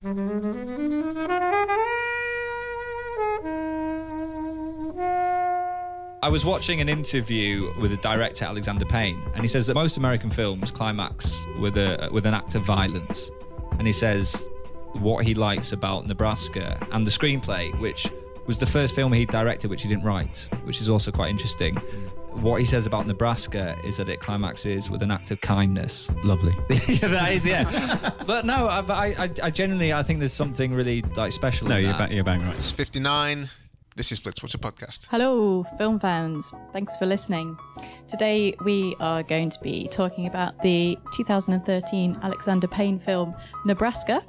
I was watching an interview with the director Alexander Payne, and he says that most American films climax with a with an act of violence, and he says what he likes about Nebraska and the screenplay, which was the first film he directed which he didn't write, which is also quite interesting. What he says about Nebraska is that it climaxes with an act of kindness. Lovely. yeah, that is, yeah. but no, I, but I, I, I genuinely, I think there's something really like special. No, in you're, that. ba- you're bang right. It's 59. This is Flix Watcher podcast. Hello, film fans. Thanks for listening. Today we are going to be talking about the 2013 Alexander Payne film Nebraska.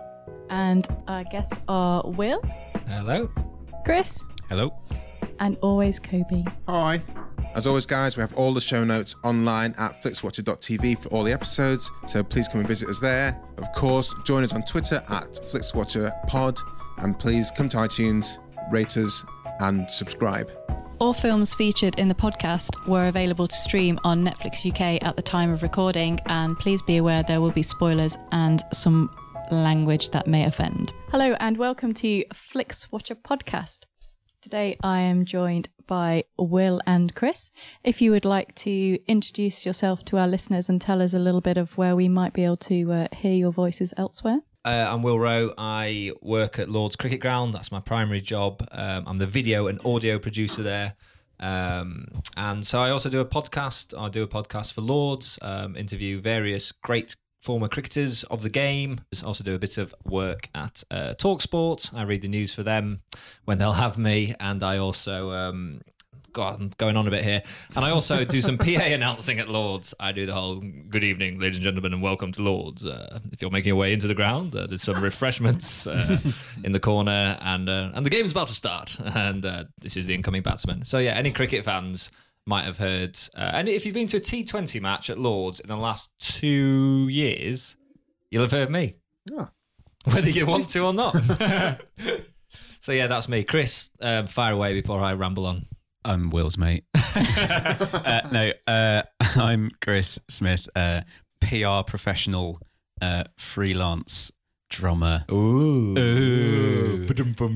And our guests are Will, Hello. Chris, Hello. and always Kobe. Hi. As always, guys, we have all the show notes online at flixwatcher.tv for all the episodes, so please come and visit us there. Of course, join us on Twitter at flixwatcherpod, and please come to iTunes, rate us, and subscribe. All films featured in the podcast were available to stream on Netflix UK at the time of recording, and please be aware there will be spoilers and some language that may offend. Hello, and welcome to Flix Watcher Podcast. Today I am joined by Will and Chris. If you would like to introduce yourself to our listeners and tell us a little bit of where we might be able to uh, hear your voices elsewhere. Uh, I'm Will Rowe. I work at Lord's Cricket Ground. That's my primary job. Um, I'm the video and audio producer there. Um, and so I also do a podcast. I do a podcast for Lords, um, interview various great former cricketers of the game. I also do a bit of work at uh, Talksport. I read the news for them when they'll have me. And I also um, God, I'm going on a bit here. And I also do some PA announcing at Lords. I do the whole good evening, ladies and gentlemen, and welcome to Lords. Uh, if you're making your way into the ground, uh, there's some refreshments uh, in the corner, and uh, and the game's about to start. And uh, this is the incoming batsman. So yeah, any cricket fans might have heard. Uh, and if you've been to a T20 match at Lords in the last two years, you'll have heard me. Ah. Whether you want to or not. so yeah, that's me. Chris, um, fire away before I ramble on. I'm Will's mate. uh, no, uh, I'm Chris Smith, uh, PR professional, uh, freelance drummer, Ooh. Ooh.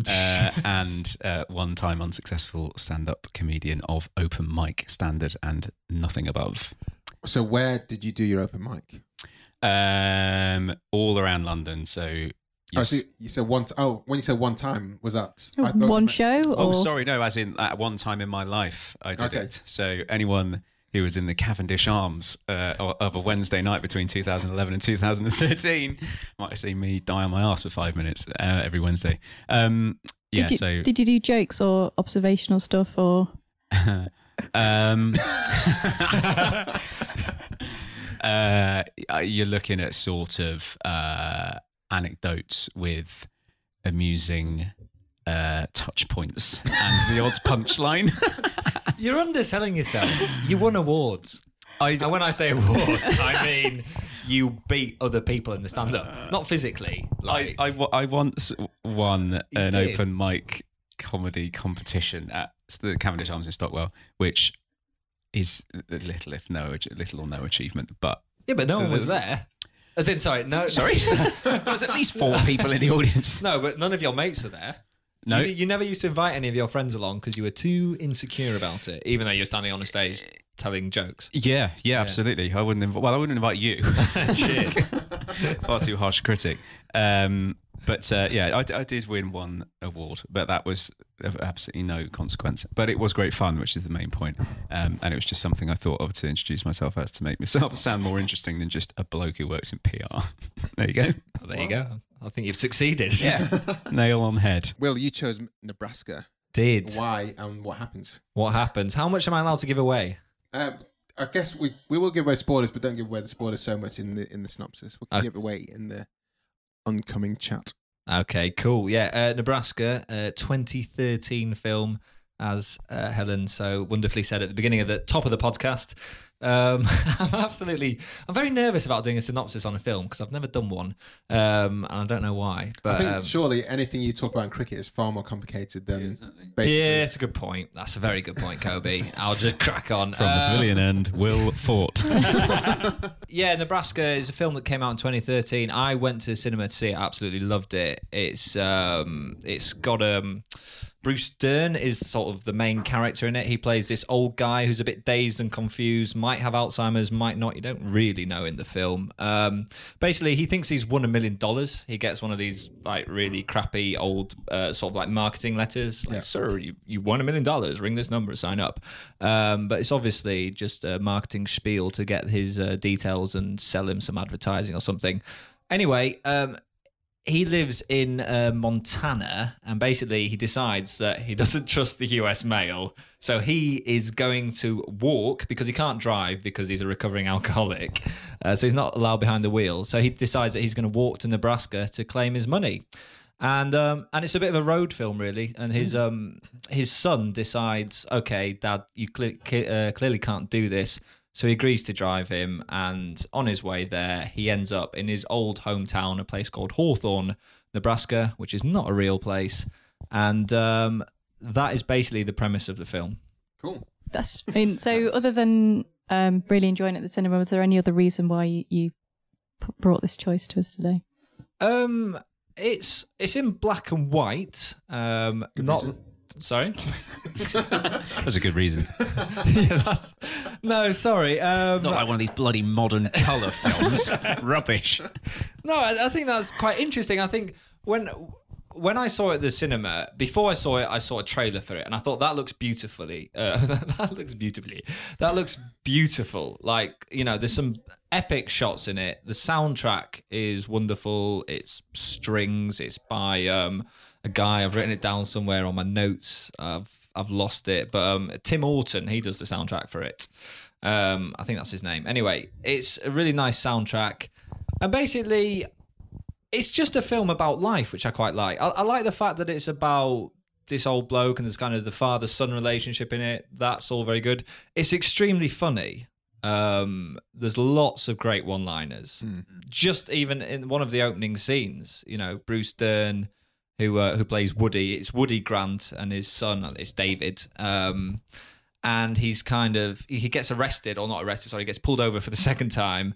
Uh, and uh, one time unsuccessful stand up comedian of open mic standard and nothing above. So, where did you do your open mic? Um, all around London. So, Oh, so you said one. T- oh, when you said one time, was that I thought One meant- show? Oh, sorry, no, as in at one time in my life I did Okay. it. So anyone who was in the Cavendish Arms uh, of a Wednesday night between 2011 and 2013 might have seen me die on my ass for five minutes uh, every Wednesday. Um, yeah, did you, so did you do jokes or observational stuff or um, uh, you're looking at sort of uh, anecdotes with amusing uh, touch points and the odd punchline. You're underselling yourself. You won awards. I, And when I say awards, I mean you beat other people in the stand up. Not physically. Like, I, I, I once won an did? open mic comedy competition at the Cavendish Arms in Stockwell, which is little, if no, little or no achievement. But yeah, but no one was there. As in, sorry, no. sorry, there was at least four people in the audience. No, but none of your mates were there. No. You, you never used to invite any of your friends along because you were too insecure about it, even though you're standing on a stage. telling jokes. Yeah, yeah, absolutely. I wouldn't. Inv- well, I wouldn't invite you. Far too harsh critic. Um, but uh, yeah, I, I did win one award, but that was of absolutely no consequence. But it was great fun, which is the main point. Um, and it was just something I thought of to introduce myself as to make myself sound more interesting than just a bloke who works in PR. there you go. Well, there you go. I think you've succeeded. Yeah, nail on head. Will, you chose Nebraska. Did. Why and what happens? What happens? How much am I allowed to give away? Um, I guess we we will give away spoilers, but don't give away the spoilers so much in the in the synopsis. We'll Okay. give away in the oncoming chat. Okay, cool. Yeah, uh, Nebraska, uh, 2013 film, as uh, Helen so wonderfully said at the beginning of the top of the podcast. Um, I'm absolutely, I'm very nervous about doing a synopsis on a film because I've never done one, um, and I don't know why. But I think um, surely anything you talk about in cricket is far more complicated than basically. yeah, it's a good point. That's a very good point, Kobe. I'll just crack on. From the Um, pavilion end, Will Fort. yeah, Nebraska is a film that came out in 2013. I went to cinema to see it. Absolutely loved it. It's um, it's got um, Bruce Dern is sort of the main character in it. He plays this old guy who's a bit dazed and confused. Might have Alzheimer's, might not. You don't really know in the film. Um, basically, he thinks he's won a million dollars. He gets one of these like really crappy old uh, sort of like marketing letters. Like, Yeah. sir, you, you won a million dollars. Ring this number, sign up. Um, but it's obviously just a marketing spiel to get his uh, details and sell him some advertising or something. Anyway, um, he lives in uh, Montana, and basically he decides that he doesn't trust the U.S. mail, so he is going to walk because he can't drive because he's a recovering alcoholic, uh, so he's not allowed behind the wheel. So he decides that he's going to walk to Nebraska to claim his money, and um, and it's a bit of a road film really. And his um his son decides, okay, Dad, you ca- uh, clearly can't do this. So he agrees to drive him, and on his way there, he ends up in his old hometown, a place called Hawthorne, Nebraska, which is not a real place. And um, that is basically the premise of the film. Cool. That's. I mean, so other than um, really enjoying it at the cinema, was there any other reason why you, you brought this choice to us today? Um, it's it's in black and white. Um, not reason. Sorry. That's a good reason. yeah, that's, no, sorry. Um, Not like one of these bloody modern colour films. Rubbish. No, I, I think that's quite interesting. I think when when I saw it at the cinema, before I saw it, I saw a trailer for it, and I thought that looks beautifully. Uh, that looks beautifully. That looks beautiful. Like you know, there's some epic shots in it. The soundtrack is wonderful. It's strings. It's by um, a guy. I've written it down somewhere on my notes. I've I've lost it, but um, Tim Orton he does the soundtrack for it. Um, I think that's his name. Anyway, it's a really nice soundtrack, and basically, it's just a film about life, which I quite like. I, I like the fact that it's about this old bloke and there's kind of the father son relationship in it. That's all very good. It's extremely funny. Um, there's lots of great one liners. Just even in one of the opening scenes, you know, Bruce Dern, who uh, who plays Woody, it's Woody Grant and his son, it's David. Um, and he's kind of he gets arrested or not arrested, sorry, he gets pulled over for the second time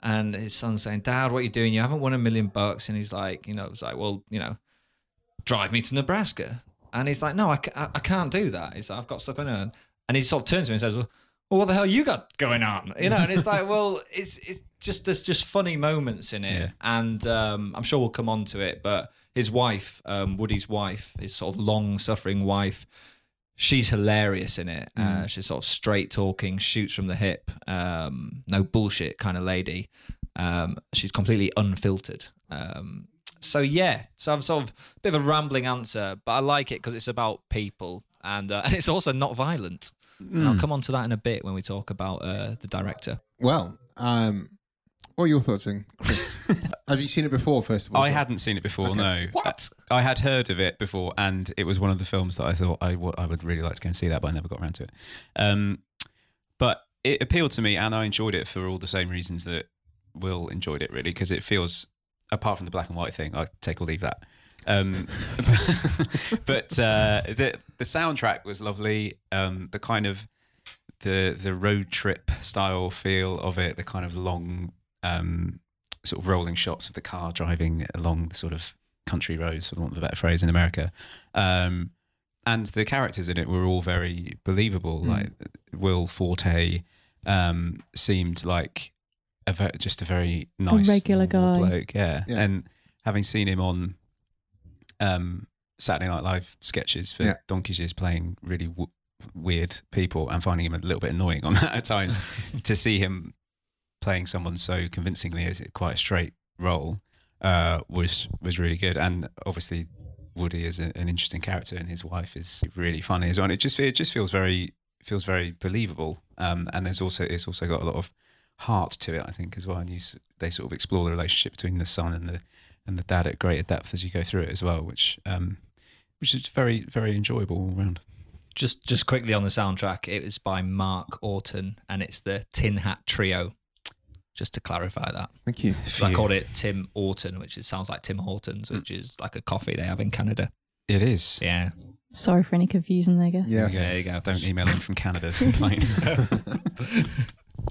and his son's saying, "Dad, what are you doing? You haven't won a million bucks." And he's like, you know, it's like, well, you know, drive me to Nebraska. And he's like, "No, I, I, I can't do that." He's like, "I've got stuff on earn." And he sort of turns to me and says, "Well, well, what the hell you got going on?" You know, and it's like, well, it's it's just there's just funny moments in it, Yeah. and um, I'm sure we'll come on to it. But his wife, um, Woody's wife, his sort of long-suffering wife, she's hilarious in it. Uh, she's sort of straight talking, shoots from the hip, um, no bullshit kind of lady. Um, she's completely unfiltered. Um, so yeah, so I'm sort of a bit of a rambling answer, but I like it because it's about people and uh, and it's also not violent. And I'll come on to that in a bit when we talk about uh, the director. Well, um, what are your thoughts, then, Chris? Have you seen it before? First of all, I hadn't seen it before, Okay. no. What? I had heard of it before, and it was one of the films that I thought I would really like to go and see that, but I never got around to it. Um, but it appealed to me, and I enjoyed it for all the same reasons that Will enjoyed it, really, because it feels, apart from the black and white thing, I take or leave that. Um, but uh, the the soundtrack was lovely. Um, the kind of the the road trip style feel of it, the kind of long um, sort of rolling shots of the car driving along the sort of country roads, for want of a better phrase, in America. Um, and the characters in it were all very believable. Like Will Forte um, seemed like a ve- just a very nice, regular guy. bloke. Yeah. Yeah. and having seen him on um, Saturday Night Live sketches for Yeah. donkey's years, playing really w- weird people, and finding him a little bit annoying on that at times, to see him playing someone so convincingly as quite a straight role uh, was was really good. And obviously, Woody is a, an interesting character, and his wife is really funny as well. And it just it just feels very feels very believable. Um, and there's also it's also got a lot of heart to it, I think, as well. And you, they sort of explore the relationship between the son and the and the dad at greater depth as you go through it as well, which um, which is very very enjoyable all round. Just just quickly on the soundtrack, it was by Mark Orton, and it's the Tin Hat Trio. Just to clarify that, Thank you. so I called it Tim Horton, which is, sounds like Tim Hortons, which is like a coffee they have in Canada. It is. Yeah, Sorry for any confusion, I guess. Yes. there you go. Don't email in from Canada to complain.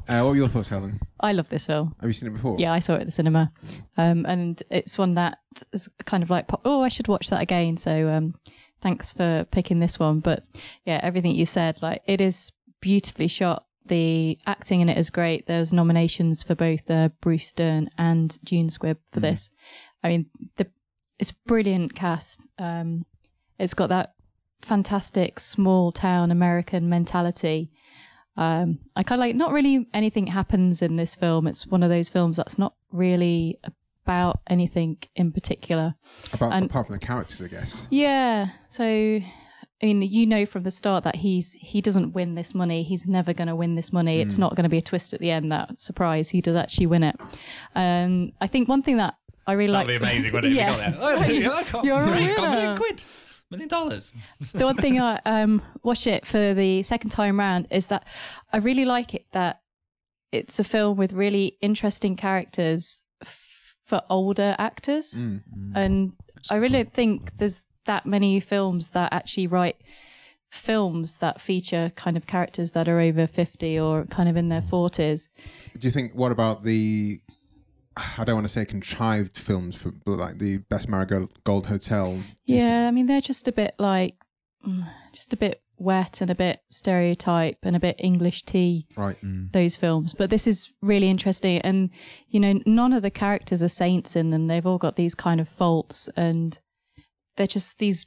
Uh, what were your thoughts, Helen? I love this film. Have you seen it before? Yeah, I saw it at the cinema, um, and it's one that is kind of like, oh, I should watch that again. So, um, thanks for picking this one. But yeah, everything you said, like, it is beautifully shot. The acting in it is great. There's nominations for both uh, Bruce Dern and June Squibb for this. I mean, the it's a brilliant cast. Um, it's got that fantastic small town American mentality. Um, I kind of like not really anything happens in this film. It's one of those films that's not really about anything in particular. About And- apart from the characters, I guess. Yeah. So, I mean, you know from the start that he's he doesn't win this money. He's never going to win this money. It's not going to be a twist at the end. That surprise, he does actually win it. Um, I think one thing that I really That'd like. be amazing, wouldn't it? Yeah. Oh, you go. I can't- You're a I've got a million quid, million dollars. the one thing I um watch it for the second time round is that I really like it that it's a film with really interesting characters f- for older actors, Mm. and I really don't think there's that many films that actually write films that feature kind of characters that are over 50 or kind of in their 40s. Do you think? What about the? I don't want to say contrived films for, but like the Best Marigold Hotel. Yeah, I mean they're just a bit like mm, just a bit wet and a bit stereotype and a bit English tea. Right. those films. But this is really interesting. And, you know, none of the characters are saints in them. They've all got these kind of faults and they're just these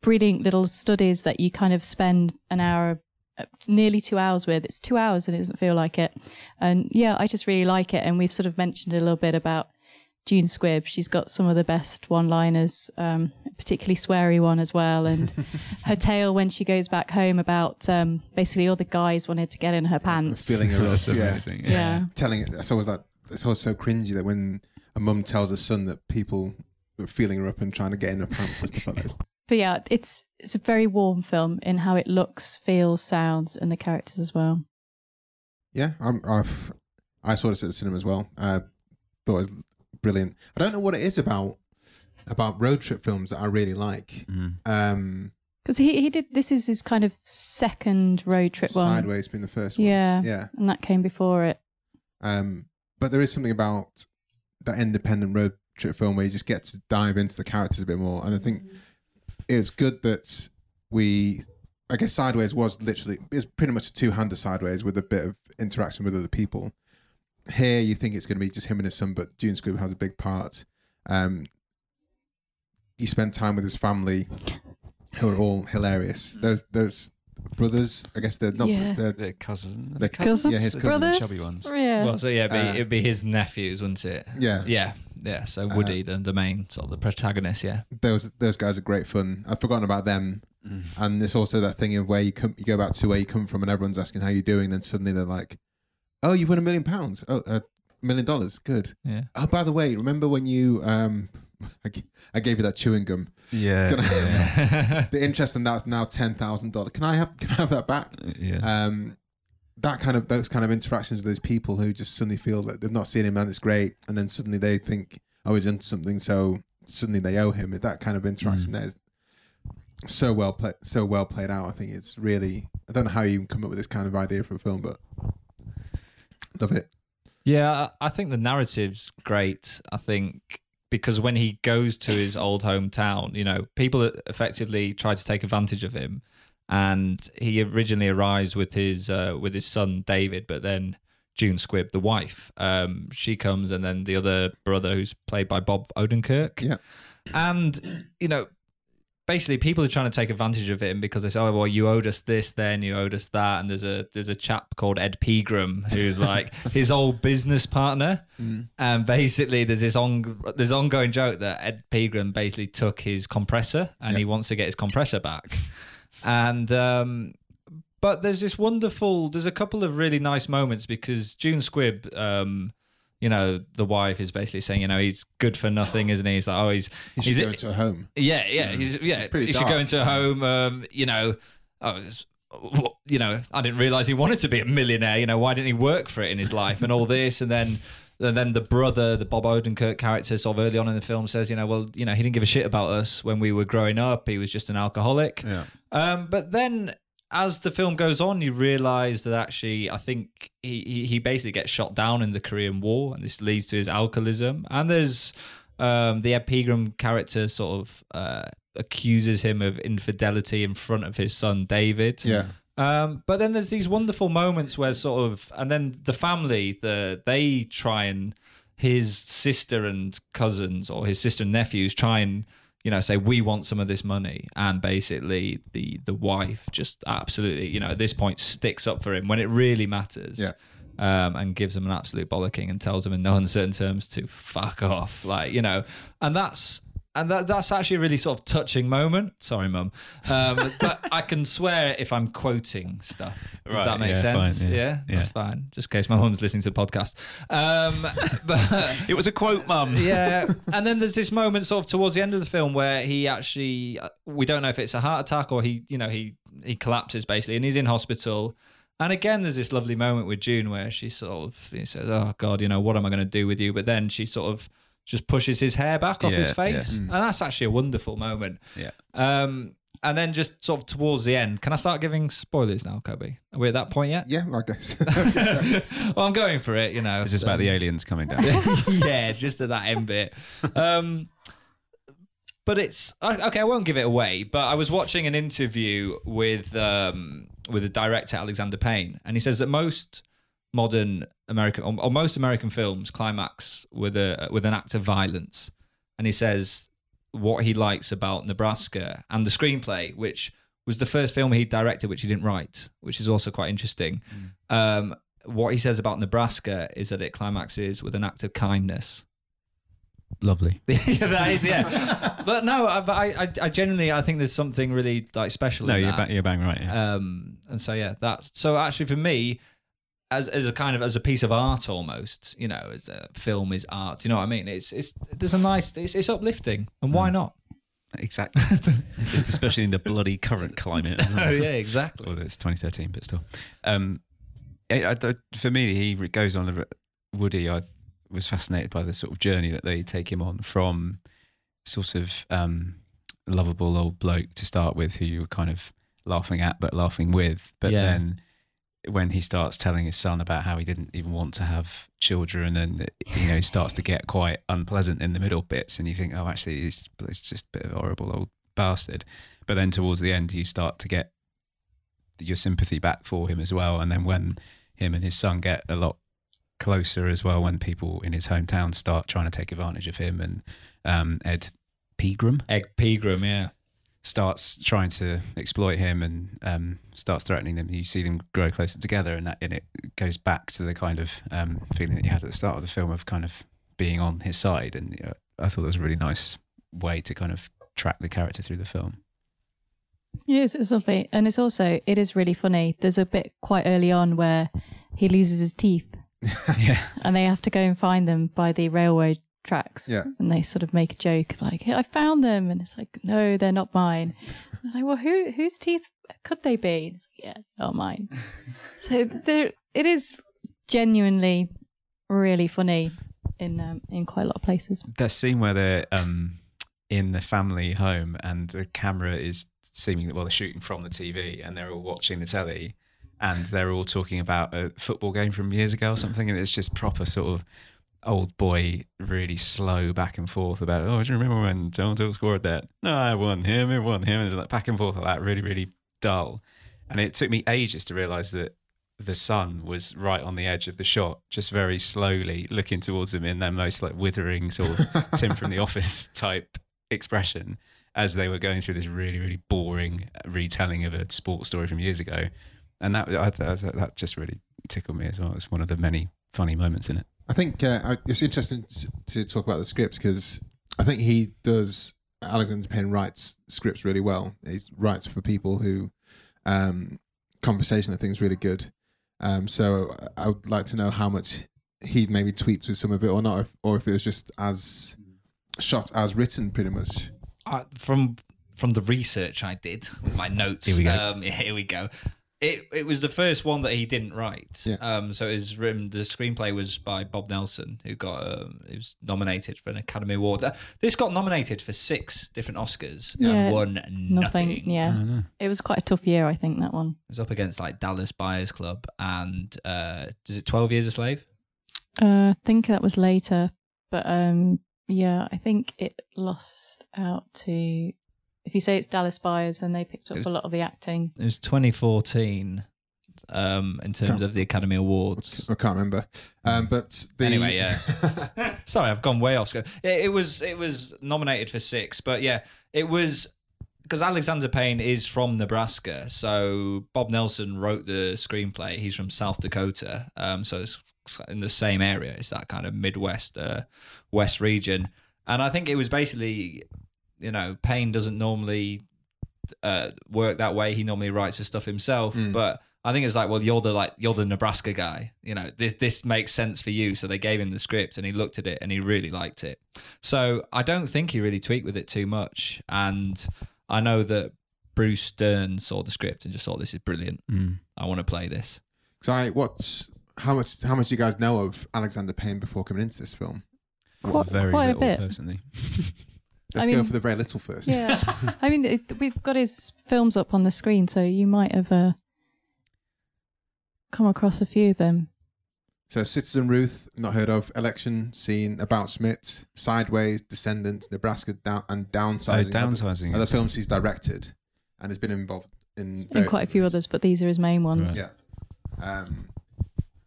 brilliant little studies that you kind of spend an hour, uh, nearly two hours with. It's two hours and it doesn't feel like it. And yeah, I just really like it. And we've sort of mentioned a little bit about June Squibb. She's got some of the best one liners, um, particularly sweary one as well. And her tale when she goes back home about um, basically all the guys wanted to get in her pants. Feeling her up. That's Yeah. Yeah. Telling it. That's always that. It's always so cringy that when a mum tells her son that people are feeling her up and trying to get in her pants and stuff like that. But yeah, it's it's a very warm film in how it looks, feels, sounds, and the characters as well. Yeah, I'm, I've I saw this at the cinema as well. I thought it was brilliant. I don't know what it is about about road trip films that I really like. Mm. Um, Because he he did this is his kind of second road trip one. Sideways being the first one. Yeah, Yeah. and that came before it. Um, but there is something about that independent road trip film where you just get to dive into the characters a bit more. And I think it's good that we, I guess, Sideways was literally, it's pretty much a two hander Sideways with a bit of interaction with other people. Here, you think it's going to be just him and his son, but June Squibb has a big part. Um, he spent time with his family, who are all hilarious. Those those brothers, I guess they're not. Yeah. They're, Their cousin. They're Cousins, yeah, his cousins, brothers, chubby ones. Yeah. Well, so yeah, it'd be, Uh, it'd be his nephews, wouldn't it? yeah, Yeah, yeah. So Woody, the the main sort of the protagonist. Yeah, those those guys are great fun. I've forgotten about them. Mm. And it's also that thing of where you come, you go back to where you come from, and everyone's asking how you're doing. Then suddenly they're like, "Oh, you've won a million pounds. Oh, a million dollars. Good. yeah. Oh, by the way, remember when you um, I g- I gave you that chewing gum. Yeah. Can I- yeah. The interest in that's now ten thousand dollars. Can I have Can I have that back? yeah. Um, that kind of those kind of interactions with those people who just suddenly feel that they've not seen him and it's great, and then suddenly they think, "Oh, he's into something," so suddenly they owe him. That kind of interaction mm. there is so well played, so well played out. I think it's really. I don't know how you come up with this kind of idea for a film, but love it. Yeah, I I think the narrative's great. I think because when he goes to his old hometown, you know, people effectively try to take advantage of him, and he originally arrives with his uh, with his son David, but then June Squibb, the wife, um, she comes, and then the other brother, who's played by Bob Odenkirk, Yeah. and you know basically people are trying to take advantage of him because they say, "Oh, well, you owed us this, then you owed us that." And there's a there's a chap called Ed Pegram who's like his old business partner, and basically there's this on there's ongoing joke that Ed Pegram basically took his compressor and he wants to get his compressor back, and um, but there's this wonderful there's a couple of really nice moments because June Squibb. Um, you know, the wife is basically saying, you know, he's good for nothing, isn't he? He's like, oh, he's He should go into a home. yeah, yeah, he's, yeah. pretty he should go into a home. Um, you know, oh, you know, I didn't realize he wanted to be a millionaire. You know, why didn't he work for it in his life and all this? And then, and then the brother, the Bob Odenkirk character, sort of early on in the film, says, you know, well, you know, he didn't give a shit about us when we were growing up. He was just an alcoholic. Yeah. Um, but then as the film goes on, you realize that actually, I think he, he, he basically gets shot down in the Korean War, and this leads to his alcoholism. And there's um, the Ed Pegram character sort of uh, accuses him of infidelity in front of his son David. Yeah. Um, but then there's these wonderful moments where sort of, and then the family, the they try and his sister and cousins or his sister and nephews try and you know say we want some of this money, and basically the the wife just absolutely you know at this point sticks up for him when it really matters. Yeah. Um, and gives him an absolute bollocking and tells him in no uncertain terms to fuck off, like you know, and that's and that that's actually a really sort of touching moment. Sorry, mum, um, but I can swear if I'm quoting stuff. Does Right, that make yeah, sense? fine, yeah. yeah, that's fine. Just in case my mum's listening to the podcast. Um, but It was a quote, mum. yeah, and then there's this moment sort of towards the end of the film where he actually uh, we don't know if it's a heart attack or he you know he he collapses basically and he's in hospital. And again, there's this lovely moment with June where she sort of he says, "Oh God, you know what am I going to do with you?" But then she sort of just pushes his hair back off his face, yeah. and that's actually a wonderful moment. Yeah. Um, and then just sort of towards the end, can I start giving spoilers now, Kobe? Are we at that point yet? Yeah, I guess. well, I'm going for it. You know, Is this so- about the aliens coming down? yeah, just at that end bit. Um, but it's okay. I won't give it away. But I was watching an interview with um, with the director Alexander Payne, and he says that most modern American or, or most American films climax with a with an act of violence, and he says what he likes about Nebraska and the screenplay, which was the first film he directed, which he didn't write, which is also quite interesting. Um, what he says about Nebraska is that it climaxes with an act of kindness. Lovely. yeah, that is, yeah. but no, I- but I, I, genuinely, I think there's something really like special. No, in you're, ba- you're bang right. Yeah. Um, and so yeah, that. So actually, for me, as as a kind of as a piece of art, almost, you know, as a film is art. You know what I mean? It's it's there's a nice, it's, it's uplifting, and why not? exactly. Especially in the bloody current climate. well. Oh yeah, exactly. Although it's 2013, but still. Um, I, I, for me, he goes on. A, Woody, I was fascinated by the sort of journey that they take him on from sort of um, lovable old bloke to start with, who you were kind of laughing at but laughing with, but Yeah. then when he starts telling his son about how he didn't even want to have children and you know he starts to get quite unpleasant in the middle bits and you think oh actually he's, he's just a bit of a horrible old bastard but then towards the end you start to get your sympathy back for him as well and then when him and his son get a lot closer as well when people in his hometown start trying to take advantage of him and um, Ed Pegram ed Pegram, yeah. Starts trying to exploit him and um, starts threatening them. You see them grow closer together, and that and it goes back to the kind of um, feeling that you had at the start of the film of kind of being on his side. And you know, I thought it was a really nice way to kind of track the character through the film. Yes, it's lovely. And it's also, it is really funny. There's a bit quite early on where he loses his teeth yeah, and they have to go and find them by the railway tracks. Yeah. And they sort of make a joke like, "Hey, I found them. And it's like, no, they're not mine. I'm like, well, who, whose teeth could they be? It's like, yeah, not mine. so there, it is genuinely really funny in, um, in quite a lot of places. that scene where they're um, in the family home and the camera is seeming that well they're shooting from the TV and they're all watching the telly and they're all talking about a football game from years ago or something and it's just proper sort of old boy, really slow back and forth about, oh, do you remember when Jones scored that? No, I won him, it won him. And like back and forth like that, really, really dull. And it took me ages to realize that the son was right on the edge of the shot, just very slowly looking towards him in their most like withering sort of Tim from the office type expression as they were going through this really, really boring retelling of a sports story from years ago. And that, I, that, that just really tickled me as well. It's one of the many funny moments in it. I think uh, it's interesting to, to talk about the scripts because I think he does. Alexander Payne writes scripts really well. He writes for people who um, conversation I think is really good. Um, so I would like to know how much he maybe tweets with some of it or not, or if it was just as shot as written, pretty much. uh, from from the research I did, my notes. Here we go. Um, here we go. It it was the first one that he didn't write. Yeah. Um, so it was written. The screenplay was by Bob Nelson, who got um, he was nominated for an Academy Award. Uh, This got nominated for six different Oscars Yeah, and won nothing. Nothing. Yeah. It was quite a tough year, I think, that one. It was up against like Dallas Buyers Club and uh, is it Twelve Years a Slave? Uh, I think that was later, but um, yeah, I think it lost out to. If you say it's Dallas Buyers, then they picked up was- a lot of the acting. It was 2014. Um, in terms Can't- of the Academy Awards. I can't remember. Um, but the, Anyway, yeah. Sorry, I've gone way off script. It, it was it was nominated for six, but yeah, it was because Alexander Payne is from Nebraska. So Bob Nelson wrote the screenplay. He's from South Dakota, um, so it's in the same area. It's that kind of Midwest, uh, West region, and I think it was basically, you know, Payne doesn't normally uh, work that way. He normally writes his stuff himself, but. I think it's like, well, you're the like you're the Nebraska guy. You know, this this makes sense for you. So they gave him the script, and he looked at it, and he really liked it. So I don't think he really tweaked with it too much. And I know that Bruce Dern saw the script and just thought, this is brilliant. Mm. I want to play this. So I what's how much how much do you guys know of Alexander Payne before coming into this film? Quite- very quite a little, bit. personally. Let's I go for the very little first. Yeah, I mean, it, we've got his films up on the screen, so you might have uh, come across a few of them. So Citizen Ruth, not heard of. Election Scene, About Schmidt, Sideways, Descendants, Nebraska, down, and Oh, Downsizing. downsizing. Other, other films he's directed and has been involved in. And various quite a few others, but these are his main ones. Right. Yeah. Um,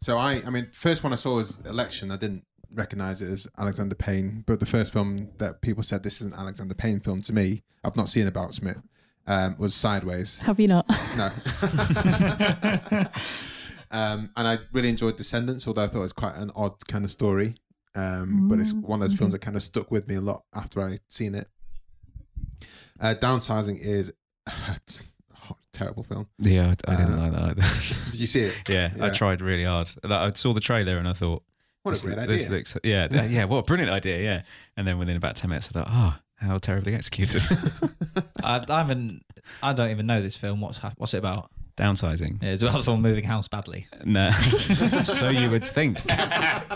so I, I mean, first one I saw was Election. I didn't recognize it as Alexander Payne, but the first film that people said this is an Alexander Payne film to me, I've not seen About Schmidt, um, was Sideways. Have you not? No. um, and I really enjoyed Descendants, although I thought it was quite an odd kind of story. Um, but it's one of those films that kind of stuck with me a lot after I'd seen it. Uh, Downsizing is it's a terrible film. Yeah, I, I didn't Uh, like that either. Did you see it? yeah, I tried really hard. I saw the trailer and I thought, What a this, great this idea. looks, yeah, yeah, what a brilliant idea, yeah. And then within about 10 minutes, I thought, oh, how terribly executed. I, I haven't. I don't even know this film. What's hap- what's it about? Downsizing. Yeah, It's about someone moving house badly. No. so you would think.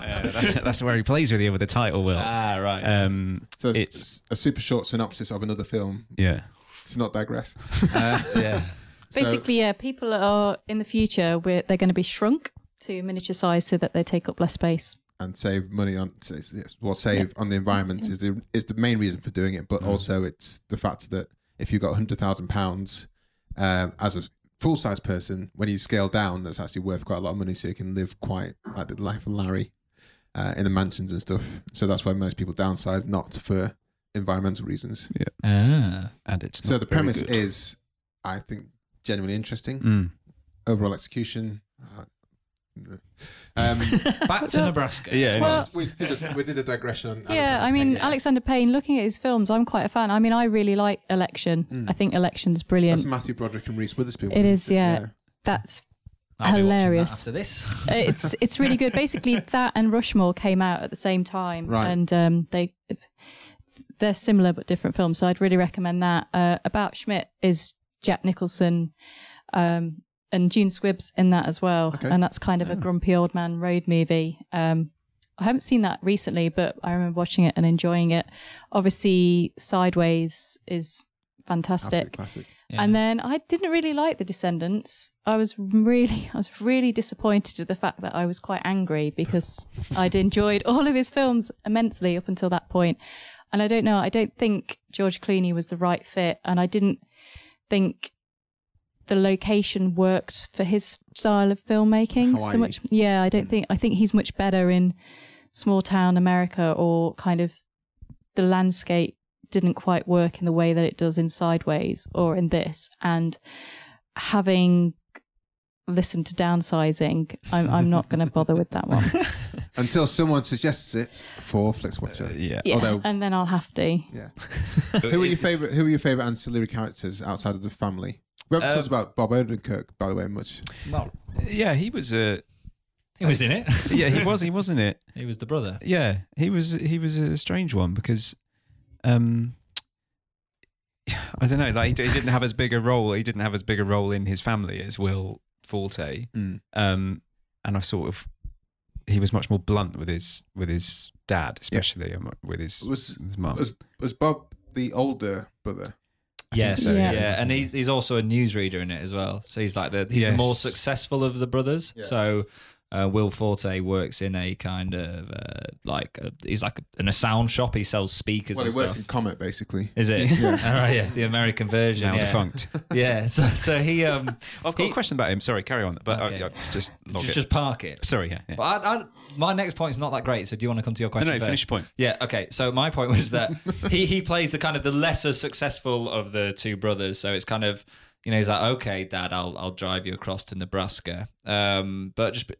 Uh, that's, that's where he plays with you with the title, Will. Ah, right. Um, So it's it's, a super short synopsis of another film. yeah. To not digress. Uh, yeah. so- Basically, yeah, people are in the future where they're going to be shrunk to miniature size so that they take up less space. and save money on yes, well save on the environment is the is the main reason for doing it, but also it's the fact that if you've got hundred thousand pounds um, as a full size person, when you scale down, that's actually worth quite a lot of money, so you can live quite like the life of Larry uh, in the mansions and stuff. So that's why most people downsize, not for environmental reasons. Ah. And it's so not the very premise good. is, I think, genuinely interesting. Mm. Overall execution. Uh, um, Back to Nebraska. Yeah, Well- we did a, we did a digression on. yeah, Alexander I mean, Payne, yes. Alexander Payne, looking at his films, I'm quite a fan. I mean, I really like Election. I think Election's brilliant. That's Matthew Broderick and Reese Witherspoon. It is, yeah. That's I'll be that Hilarious. after this. it's it's really good. Basically, that and Rushmore came out at the same time, Right. and um, they they're similar but different films. So I'd really recommend that. Uh, About Schmidt is Jack Nicholson um, and June Squibb's in that as well, Okay. and that's kind of a grumpy old man road movie. Um, I haven't seen that recently, but I remember watching it and enjoying it. Obviously, Sideways is Absolute fantastic. classic. And then I didn't really like The Descendants. I was really, I was really disappointed at the fact that I was quite angry because I'd enjoyed all of his films immensely up until that point. And I don't know, I don't think George Clooney was the right fit. And I didn't think the location worked for his style of filmmaking Hawaii. so much. Yeah, I don't mm. think, I think he's much better in small town America or kind of the landscape didn't quite work in the way that it does in Sideways or in this. And having listened to downsizing, I'm, I'm not going to bother with that one. Until someone suggests it for Flix Watcher. Uh, yeah. Yeah, Although- and then I'll have to. Yeah. who are your favorite? Who are your favorite ancillary characters outside of the family? We haven't Um, talked about Bob Odenkirk, by the way, much. No, Yeah, he was a. he was in it. Yeah, he was. He wasn't it. he was the brother. Yeah, he was. He was a strange one because, um, I don't know. Like he, he didn't have as big a role. He didn't have as big a role in his family as Will Forte. Mm. Um, and I sort of, he was much more blunt with his with his dad, especially um, with his Was his mum. was was Bob the older brother? I Yes, so, yeah, Yeah. and he's he's also a newsreader in it as well. So he's like the he's the more successful of the brothers. Yeah. So uh, Will Forte works in a kind of uh, like a, he's like in a sound shop. He sells speakers Well, and he works in Comet, basically. Is it? Yeah. All right, yeah, the American version. now yeah. defunct. Yeah. So so he um I've got He- a question about him. Sorry, carry on. But Okay. I, I just log just, it. just park it. Sorry, yeah. yeah. But I, I, my next point is not that great. So do you want to come to your question no, first? finish your point. Yeah, okay. So my point was that he he plays the kind of the lesser successful of the two brothers. So it's kind of you know he's like, okay, Dad, I'll I'll drive you across to Nebraska. Um, but just, just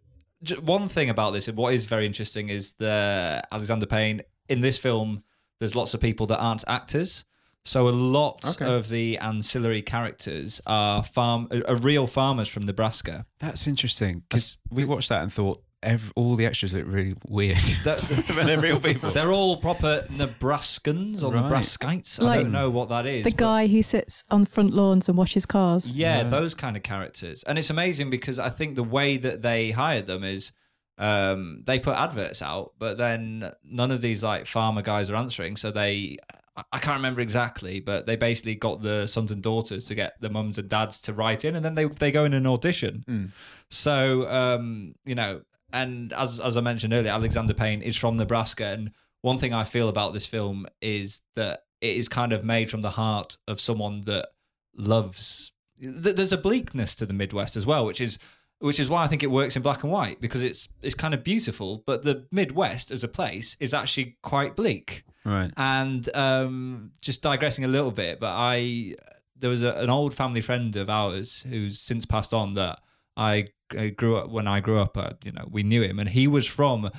one thing about this, and what is very interesting is the Alexander Payne in this film. There's lots of people that aren't actors. So a lot Okay. of the ancillary characters are farm, are are real farmers from Nebraska. That's interesting because we watched that and thought ev all the extras look really weird. That- but they're real people. They're all proper Nebraskans or Right. Nebraskites. I Like don't know what that is. The but- guy who sits on front lawns and washes cars. Yeah, those kind of characters. And it's amazing because I think the way that they hired them is um, they put adverts out, but then none of these like farmer guys are answering. So they, I- I can't remember exactly, but they basically got the sons and daughters to get the mums and dads to write in, and then they they go in an audition. So um, you know, and as as I mentioned earlier, Alexander Payne is from Nebraska, and one thing I feel about this film is that it is kind of made from the heart of someone that loves. There's a bleakness to the Midwest as well, which is which is why I think it works in black and white because it's it's kind of beautiful, but the Midwest as a place is actually quite bleak. right. And um, just digressing a little bit, but I there was a, an old family friend of ours who's since passed on that I, I grew up when I grew up. Uh, you know, we knew him, and he was from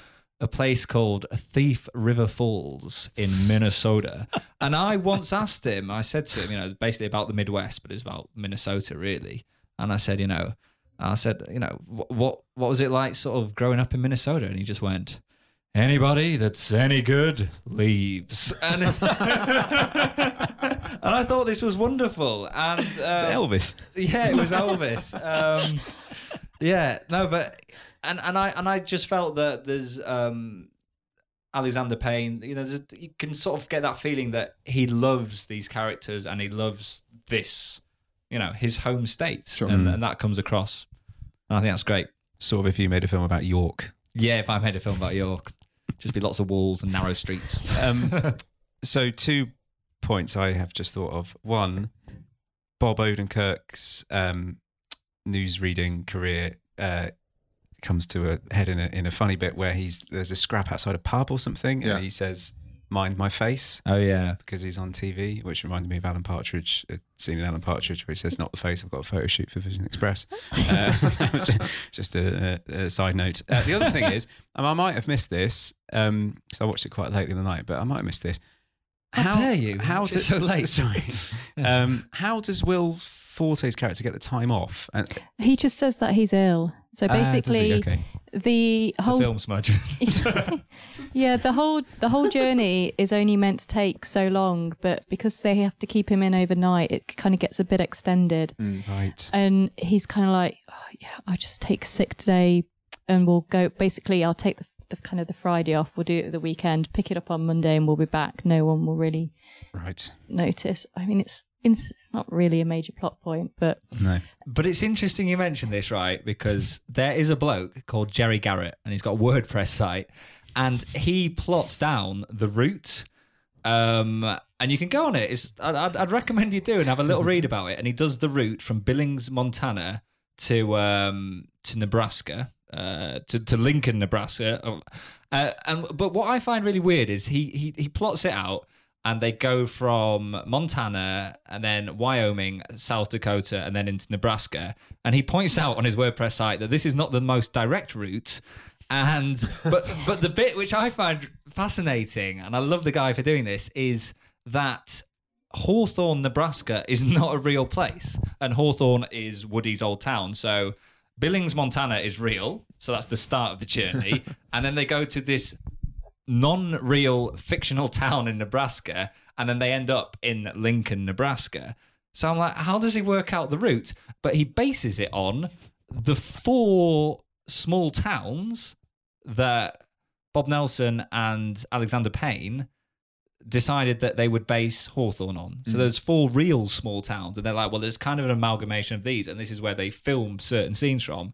a place called Thief River Falls in Minnesota. and I once asked him, I said to him, you know, basically about the Midwest, but it's about Minnesota really. And I said, you know, I said, you know, what what, what was it like, sort of growing up in Minnesota? And he just went anybody that's any good leaves. And, and I thought this was wonderful. And Is it uh, Elvis. yeah, it was Elvis. um, yeah, no, but and and I and I just felt that there's um, Alexander Payne. You know, you can sort of get that feeling that he loves these characters and he loves this. You know, his home state, Sure. and, Mm. and that comes across. And I think that's great. Sort of if you made a film about York. Yeah, if I made a film about York, just be lots of walls and narrow streets. Um, so two points I have just thought of. One, Bob Odenkirk's um, news reading career uh, comes to a head in a, in a funny bit where he's there's a scrap outside a pub or something, Yeah. and he says, "Mind my face." Oh yeah, Because he's on TV, which reminded me of Alan Partridge, a scene in Alan Partridge where he says, "Not the face." I've got a photo shoot for Vision Express. Uh, that was ju- just a, a, a side note. Uh, the other thing is, um, I might have missed this because I watched it quite late in the night, but I might have missed this. How dare you How it so late? Sorry. um, how does Will Forte's character get the time off? And, He just says that he's ill. So Ah, does he? basically, okay. the it's whole a film smudge. yeah, the whole the whole journey is only meant to take so long, but because they have to keep him in overnight, it kind of gets a bit extended. right. And he's kind of like, oh, yeah, I'll just take sick today, and we'll go. Basically, I'll take the, the kind of the Friday off. We'll do it the weekend, pick it up on Monday, and we'll be back. No one will really Right. notice. I mean, it's it's not really a major plot point, but No. But it's interesting you mentioned this, right? Because there is a bloke called Jerry Garrett, and he's got a WordPress site, and he plots down the route. Um, and you can go on it. It's I'd, I'd, I'd recommend you do and have a little read about it. And he does the route from Billings, Montana, to um, to Nebraska, uh, to to Lincoln, Nebraska. Uh, and but what I find really weird is he he he plots it out and they go from Montana and then Wyoming, South Dakota, and then into Nebraska. And he points out on his WordPress site that this is not the most direct route. And but but the bit which I find fascinating, and I love the guy for doing this, is that Hawthorne, Nebraska is not a real place. And Hawthorne is Woody's old town. So Billings, Montana is real. So that's the start of the journey. and then they go to this non-real fictional town in Nebraska, and then they end up in Lincoln, Nebraska. So I'm like, how does he work out the route? But he bases it on the four small towns that Bob Nelson and Alexander Payne decided that they would base Hawthorne on. So mm. there's four real small towns, and they're like, well, there's kind of an amalgamation of these, and this is where they film certain scenes from.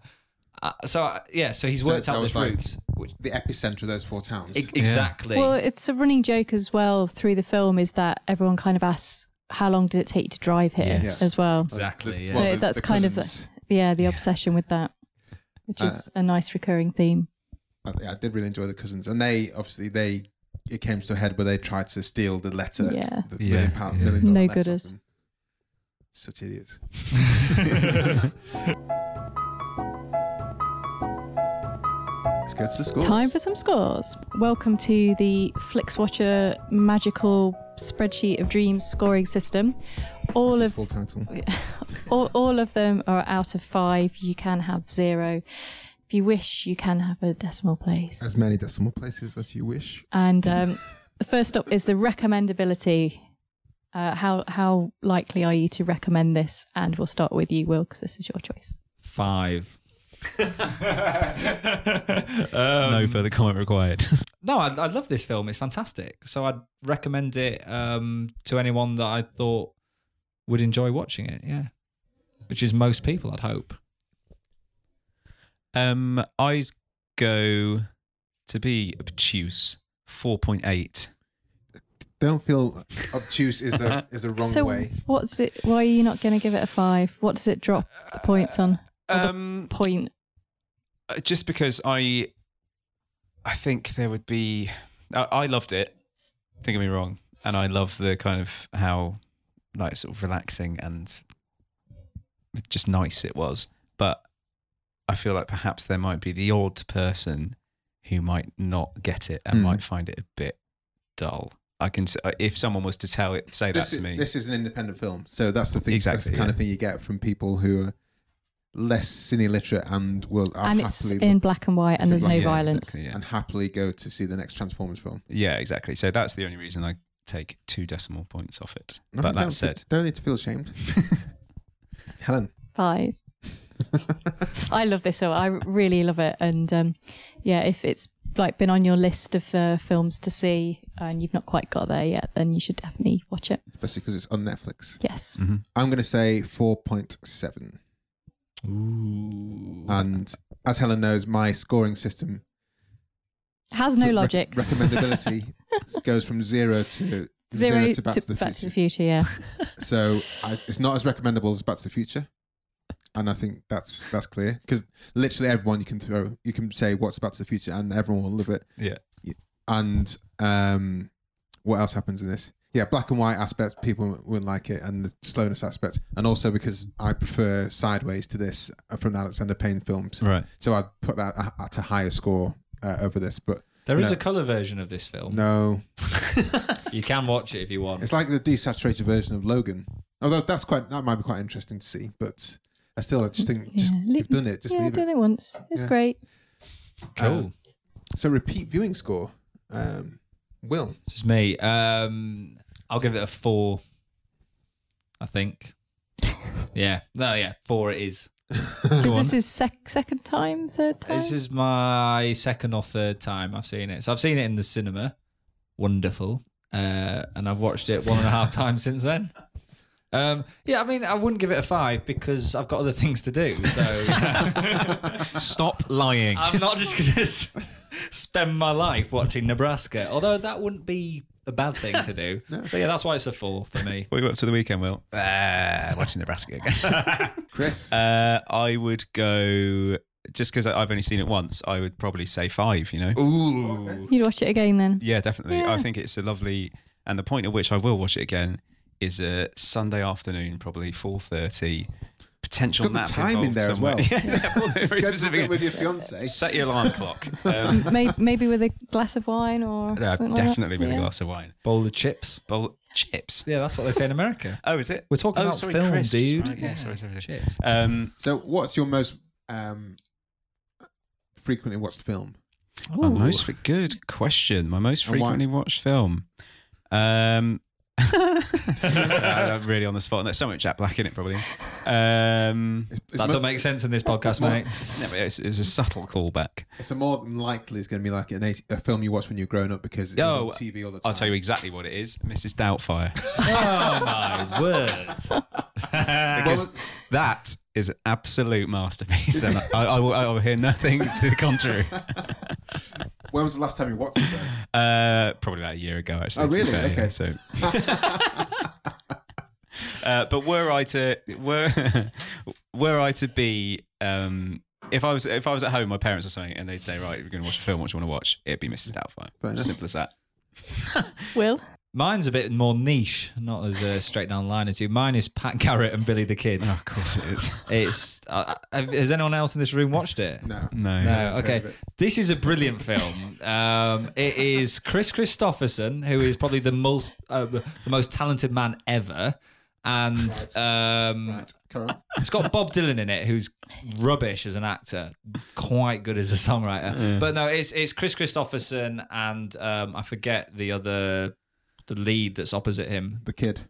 Uh, so uh, yeah, so he's So worked that out was this like- route. Which, The epicenter of those four towns. E- exactly. well, it's a running joke as well through the film. Is that everyone kind of asks, "How long did it take you to drive here?" Yes. as well. exactly. Yeah. So Well, the- that's the kind of cousins. the, yeah the obsession with that, which is a nice recurring theme. I, I did really enjoy the cousins, and they obviously they it came to a head where they tried to steal the letter, Yeah. the Yeah, million pound, yeah. million dollar No letter off gooders. them. Such idiots. Let's go to the scores. Time for some scores. Welcome to the FlixWatcher magical spreadsheet of dreams scoring system. All That's of full title. all, all of them are out of five. You can have zero. If you wish, you can have a decimal place. As many decimal places as you wish. And um, the first up is the recommendability. Uh, how how likely are you to recommend this? And we'll start with you, Will, because this is your choice. Five. No further comment required. No, I, I love this film. It's fantastic. So I'd recommend it um, to anyone that I thought would enjoy watching it. Yeah, which is most people, I'd hope. um, I go to be obtuse. Four point eight. Don't feel obtuse is the is the wrong so way. what's it? Why are you not going to give it a five? What does it drop the points on? Or the Um, point. Uh, just because I, I think there would be. I, I loved it. Don't get me wrong, and I love the kind of how, like, sort of relaxing and just nice it was. But I feel like perhaps there might be the odd person who might not get it and Hmm. might find it a bit dull. I can s- uh, if someone was to tell it, say that to is, me. this is an independent film, so that's the thing. that's Exactly, the kind yeah. of thing you get from people who are less cine literate and will are and it's happily in black and white, and there's no and white, violence. exactly, yeah. and happily go to see the next Transformers film. yeah, exactly. So that's the only reason I take two decimal points off it. No, but that don't- said, don't need to feel ashamed. Helen, Five. I love this film. I really love it, and um, yeah, if it's like been on your list of uh, films to see and you've not quite got there yet, then you should definitely watch it. especially because it's on Netflix. Yes. mhm. I'm going to say 4.7. Ooh. And as Helen knows, my scoring system Has no rec- logic. recommendability goes from zero to Zero, to Back to, the Back Future. to the Future. Yeah. So I, it's not as recommendable as Back to the Future, and I think that's that's clear because literally everyone you can throw, you can say what's Back to the Future, and everyone will love it. yeah. And um, what else happens in this? Yeah, black and white aspect, people wouldn't like it, and the slowness aspect, and also because I prefer Sideways to this uh, from the Alexander Payne films, Right. so I'd put that at a higher score uh, over this. But There is No. a color version of this film. no, You can watch it if you want. it's like the desaturated version of Logan. Although that's quite that might be quite interesting to see, but I still I just think just Yeah. you've done it, just yeah, leave I've done it. it once. It's Yeah. great. cool. So repeat viewing score, um, Will. This is me. Um, I'll give it a four. I think. Yeah. No. Yeah. Four. It is. Is this his sec- second time, third time? This is my second or third time I've seen it. So I've seen it in the cinema. Wonderful. uh, and I've watched it one and a half times since then. Um, yeah, I mean, I wouldn't give it a five because I've got other things to do. So Stop lying. I'm not just going to spend my life watching Nebraska, although that wouldn't be a bad thing to do. So yeah, that's why it's a four for me. What are you up to the weekend, Will? Uh, watching Nebraska again. Chris. uh, I would go just because I've only seen it once. I would probably say five. You know. Ooh. You'd watch it again then? Yeah, definitely. I think it's a lovely, and the point at which I will watch it again is a Sunday afternoon, probably four thirty. Potential Got the time in involved there as well. yeah, yeah, well, very Schedule specific. it with your fiance. Set your alarm clock. Um, maybe, maybe with a glass of wine or yeah, something like definitely with Yeah. a glass of wine. Bowl of chips. Bowl chips. Yeah, that's what they say in America. Oh, is it? We're talking oh, about sorry, film, crisps. dude. Right, yeah, sorry, sorry, sorry. Chips. Um, So, what's your most um, frequently watched film? my most good question. My most frequently watched film. Um, I'm really on the spot. And There's so much Jack Black in it, probably. Um, It's, it's That mo- don't make sense in this podcast, it's mate. no, but it's, it was a subtle callback. It's a more than likely it's going to be like an 80, a film you watched when you were growing up because it Oh, on TV all the time. I'll tell you exactly what it is, Mrs. Doubtfire, oh my word! because that is an absolute masterpiece, and I, I, will, I will hear nothing to the contrary. When was the last time you watched it? Then? Uh, probably about a year ago, actually. Oh, really? fair, Okay. yeah, so. uh, but were I to were were I to be um, if I was if I was at home, my parents or something, and they'd say, "Right, we're going to watch a film. What do you want to watch?" It'd be Mrs. Doubtfire. Fair enough. Simple as that. Will? Mine's a bit more niche, not as uh, straight down the line as you. Mine is Pat Garrett and Billy the Kid. Oh, of course it is. It's uh, have- has anyone else in this room watched it? No. No. No, okay. This is a brilliant film. Um, it is Kris Kristofferson, who is probably the most uh, the most talented man ever, and um, Right, it's got Bob Dylan in it, who's rubbish as an actor, quite good as a songwriter. But no, it's it's Kris Kristofferson and um, I forget the other the lead that's opposite him. The kid.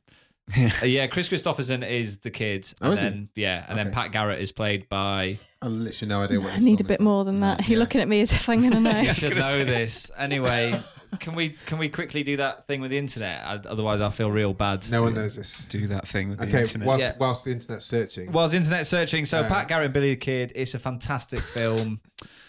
Uh, yeah, Kris Kristofferson is the kid, Oh, and is he? then yeah, and then Okay. Pat Garrett is played by. I literally no idea what I this need a film bit is. more than that. You're looking at me as if I'm going to know. I should know this anyway. Can we can we quickly do that thing with the internet? I, otherwise, I'll feel real bad. No one knows this. Do that thing with the Okay, internet. whilst, Yeah. whilst the internet's searching, Was internet searching? So Uh, Pat Garrett and Billy the Kid. It's a fantastic film.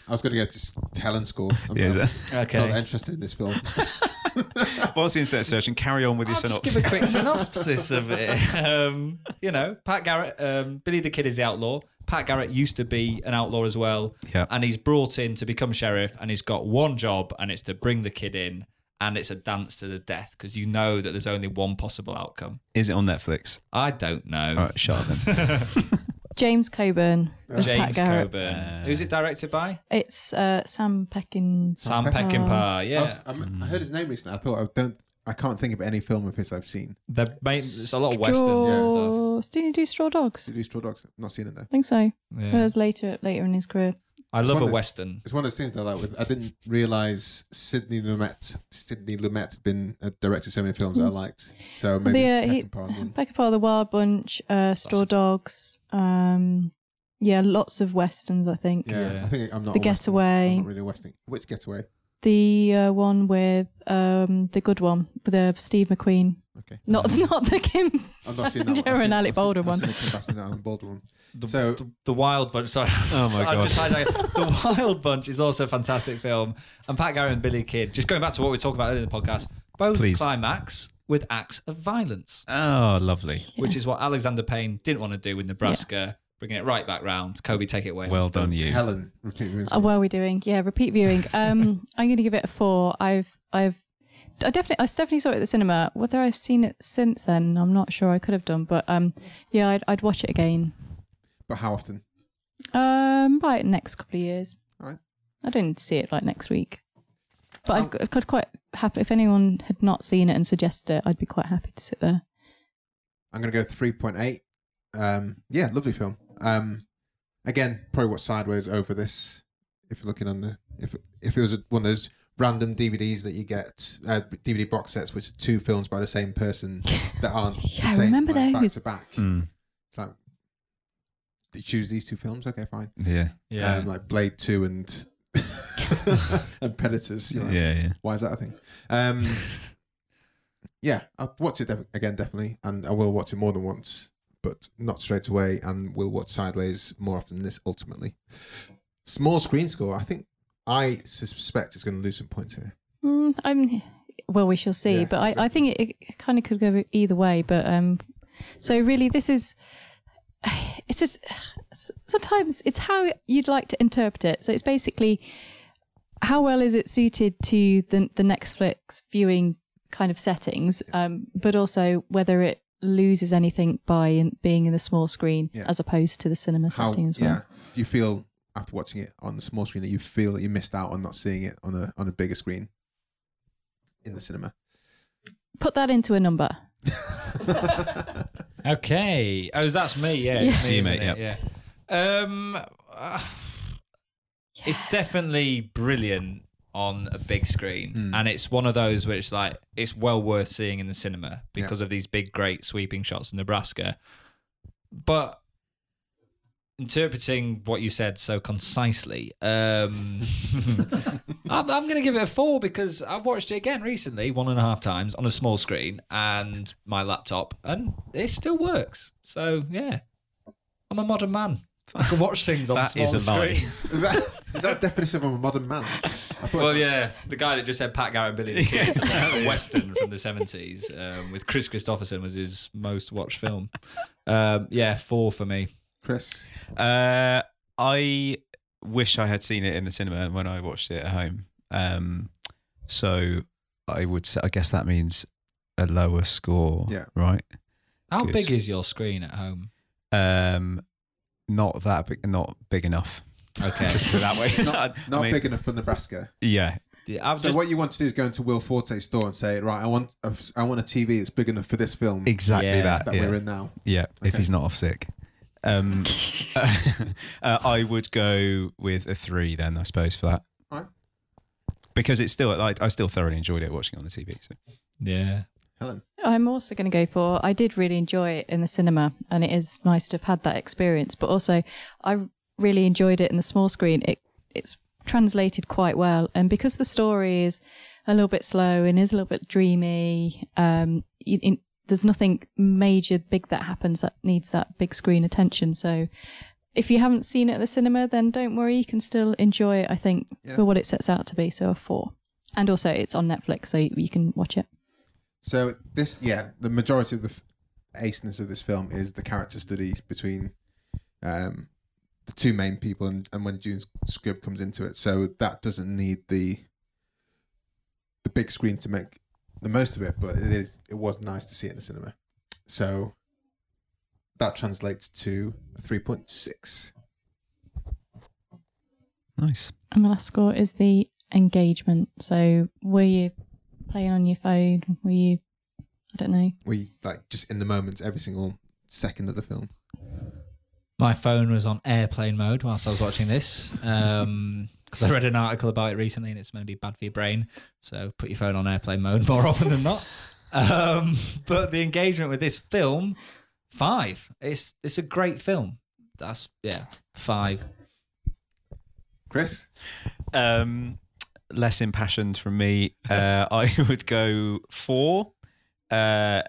I was going to go just Talent score. I'm Yeah, is not, it? not Okay. interested in this film. Whilst the internet searching, carry on with your I'll just synopsis. give a quick synopsis of it. Um, you know, Pat Garrett, um, Billy the Kid is the outlaw. Pat Garrett used to be an outlaw as well. Yeah. And he's brought in to become sheriff, and he's got one job, and it's to bring the kid in, and it's a dance to the death because you know that there's only one possible outcome. Is it on Netflix? I don't know. All right, shut up then. James Coburn as Pat James Garrett. Coburn. Uh, Who's it directed by? It's uh, Sam Peckin. Sam Peckinpah. Peckinpah. I, Yeah. was- I'm- I heard his name recently. I thought I don't. I can't think of any film of his I've seen. They're made, there's a lot of westerns and stuff. Straw... Did he do Straw Dogs? Did he do Straw Dogs? Not seen it though. I think so. It Yeah. was later later in his career. I love one a those- western. It's one of those things that I like. With, I didn't realize Sidney Lumet. Sidney Lumet had been uh, directed so many films that I liked. So maybe the, uh, he, Peckinpah, The Wild Bunch, uh, Straw Dogs. Um, yeah, lots of westerns. I think. Yeah, Yeah. I think I'm not. The a Western- Getaway. I'm not really a Western. Which Getaway? The uh, one with um, the good one with uh, Steve McQueen. Okay. Not not the Kim I've not seen that one. I've seen- and Alec I've seen- Baldwin I've one. seen the Kim Basinger and Alec Baldwin one. The, So- the, the Wild Bunch. Sorry. Oh my I God. just hijacked- the Wild Bunch is also a fantastic film, and Pat Garrett and Billy Kid. Just going back to what we were talking about earlier in the podcast, both Please. climax with acts of violence, Oh, lovely. which is what Alexander Payne didn't want to do with Nebraska. Bringing it right back round. Kobe, take it away. Well Still- done, you. Helen. Repeat. Oh, what are we doing? Yeah, repeat viewing. Um, I'm going to give it a four. I've, I've, I definitely, I definitely saw it at the cinema. Whether I've seen it since then, I'm not sure. I could have done, but um, yeah, I'd, I'd watch it again. But how often? Um, right, next couple of years. Right. I didn't see it like next week, but Um, I'd, I'd quite- quite happy if anyone had not seen it and suggested it. I'd be quite happy to sit there. I'm going to go 3.8. Um, yeah, lovely film. Um, again, probably watch Sideways over this. If you're looking on the, if if it was one of those random DVDs that you get, uh, DVD box sets, which are two films by the same person that aren't Yeah, the I remember like, back to back. Mm, It's like, do you choose these two films? Okay, fine. yeah. Yeah. Um, like Blade Two and and Predators. You're like, Yeah, yeah. Why is that a thing? Um, yeah, I'll watch it def- again definitely, and I will watch it more than once, but not straight away, and will watch Sideways more often than this. Ultimately, small screen score. I think I suspect it's going to lose some points here. Mm, I'm well, we shall see. Yes, but I, I think it, it kind of could go either way. But um, so really, this is it's just sometimes it's how you'd like to interpret it. So it's basically how well is it suited to the the Netflix viewing kind of settings, um, but also whether it loses anything by in, being in the small screen Yeah. as opposed to the cinema How? setting as well. Yeah. Do you feel after watching it on the small screen that you feel that you missed out on not seeing it on a on a bigger screen in the cinema? Put that into a number. Okay. Oh, that's me. Yeah. Yeah. It's See me, you, mate, it? Yeah. Um, uh, it's definitely brilliant on a big screen, Hmm. and it's one of those where it's like it's well worth seeing in the cinema because of these big, great sweeping shots of Nebraska. But interpreting what you said so concisely, um, I'm, I'm going to give it a four because i've watched it again recently, one and a half times on a small screen and my laptop, and it still works. So yeah, I'm a modern man. I can watch things on That small is a lie. screens. Is that is that a definition of a modern man? I thought Well, yeah, the guy that just said Pat Garrett and Billy the Kid, a western from the seventies, um, with Kris Kristofferson was his most watched film. Um, yeah, four for me. Chris. Uh, I wish I had seen it in the cinema when I watched it at home. Um, so I would say, I guess that means a lower score. Yeah. Right. How Good. big is your screen at home? Um, not that big, not big enough. Okay, Just put it that way. Not, I mean, big enough for Nebraska. Yeah. Yeah, So just- what you want to do is go into Will Forte's store and say, right, I want a, I want a TV that's big enough for this film Exactly Yeah. that. that yeah. we're in now. Yeah, if he's not off sick. Um, uh, I would go with a three then, I suppose, for that. Alright. Because it's still like I still thoroughly enjoyed it watching it on the TV. So yeah. Helen. I'm also going to go for. I did really enjoy it in the cinema, and it is nice to have had that experience. But also, I really enjoyed it in the small screen. It it's translated quite well, and because the story is a little bit slow and is a little bit dreamy, um, in, in, there's nothing major big that happens that needs that big screen attention. So. If you haven't seen it at the cinema, then don't worry. You can still enjoy it, I think, Yeah. for what it sets out to be. So, a four. And also, it's on Netflix, so you, you can watch it. So this, yeah, the majority of the f- aceness of this film is the character studies between um, the two main people, and, and when June Squibb comes into it. So that doesn't need the the big screen to make the most of it, but it is. It was nice to see it in the cinema. So that translates to three point six. nice. And the last score is the engagement. So were you playing on your phone? Were you, I don't know. Were you like just in the moment, every single second of the film. My phone was on airplane mode whilst I was watching this. Um 'cause because I read an article about it recently and it's meant to be bad for your brain. So put your phone on airplane mode more often than not. Um, but the engagement with this film, five. It's it's a great film. That's yeah, five. Chris, Um, less impassioned from me. Uh, I would go four. Uh,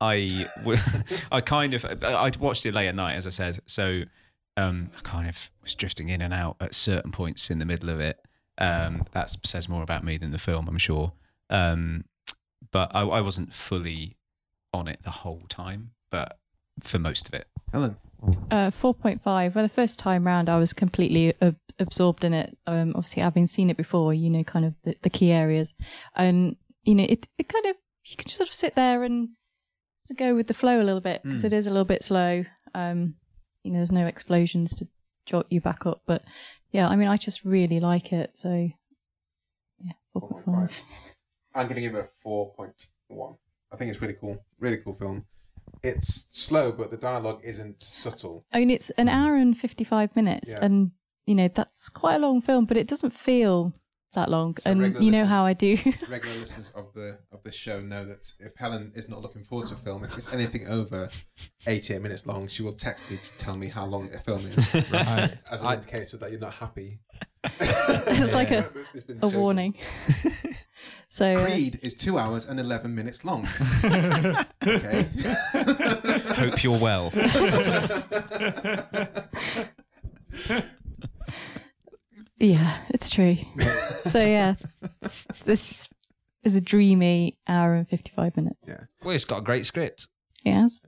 I w- I kind of I watched it late at night, as I said, so um, I kind of was drifting in and out at certain points in the middle of it. Um, that says more about me than the film, I'm sure. Um, but I, I wasn't fully on it the whole time, but for most of it. Helen. Uh, 4.5. Well, the first time round, I was completely ab- absorbed in it. Um, obviously, having seen it before, you know, kind of the, the key areas. And, you know, it, it kind of, you can just sort of sit there and go with the flow a little bit because it is a little bit slow. Um, you know, there's no explosions to jolt you back up. But yeah, I mean, I just really like it. So, yeah, 4.5. I'm going to give it a 4.1. I think it's really cool. Really cool film. It's slow, but the dialogue isn't subtle. I mean, it's an hour and 55 minutes, Yeah. and, you know, that's quite a long film, but it doesn't feel that long. So and regular you know how I do. Regular listeners of the of the show know that if Helen is not looking forward to a film, if it's anything over 88 minutes long, she will text me to tell me how long a film is, Right. as an I- indicator that you're not happy. it's like a, It's been a warning. So uh, Creed is two hours and 11 minutes long. okay. Hope you're well. yeah, it's true. so yeah, this, this is a dreamy hour and fifty-five minutes. Yeah. Well, it's got a great script. Yes.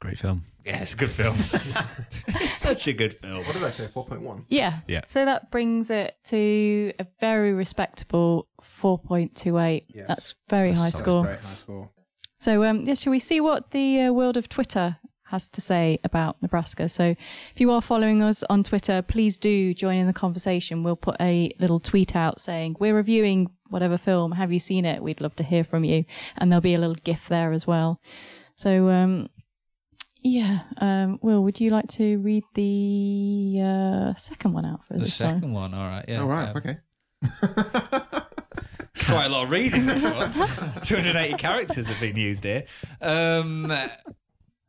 Great film. Yeah, it's a good film. it's such a good film. What did I say? 4.1? Yeah. Yeah. So that brings it to a very respectable 4.28. Yes. That's very high That's score. very high score. So, um, yes, shall we see what the uh, world of Twitter has to say about Nebraska? So, if you are following us on Twitter, please do join in the conversation. We'll put a little tweet out saying, We're reviewing whatever film. Have you seen it? We'd love to hear from you. And there'll be a little GIF there as well. So, um, yeah, um, Will, would you like to read the uh, second one out for this? The this second time? one, all right. Yeah. All right. um, okay. quite a lot of reading this one. 280 characters have been used here. Um,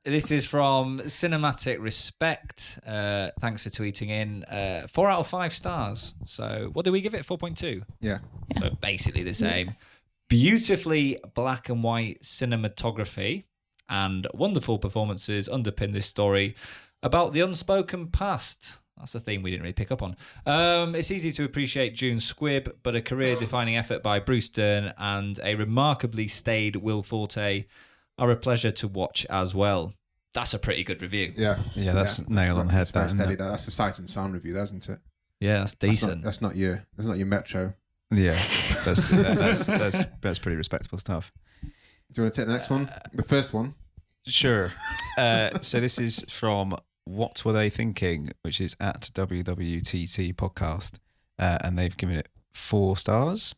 this is from Cinematic Respect. Uh, thanks for tweeting in. Uh, four out of five stars. So, what do we give it? 4.2. Yeah. So, basically the same. Beautifully black and white cinematography and wonderful performances underpin this story about the unspoken past. That's a theme we didn't really pick up on. Um, it's easy to appreciate June Squibb, but a career-defining effort by Bruce Dern and a remarkably staid Will Forte are a pleasure to watch as well. That's a pretty good review. Yeah. Yeah, that's nail on the head, That's very that, isn't steady. That. That's a sight and sound review, isn't it? Yeah, that's That's not, decent. that's not your. That's not your metro. Yeah, that's, that, that's that's that's pretty respectable stuff. Do you want to take the next one? The first one. Sure. Uh, so this is from What Were They Thinking, which is at WWTT podcast, uh, and they've given it four stars.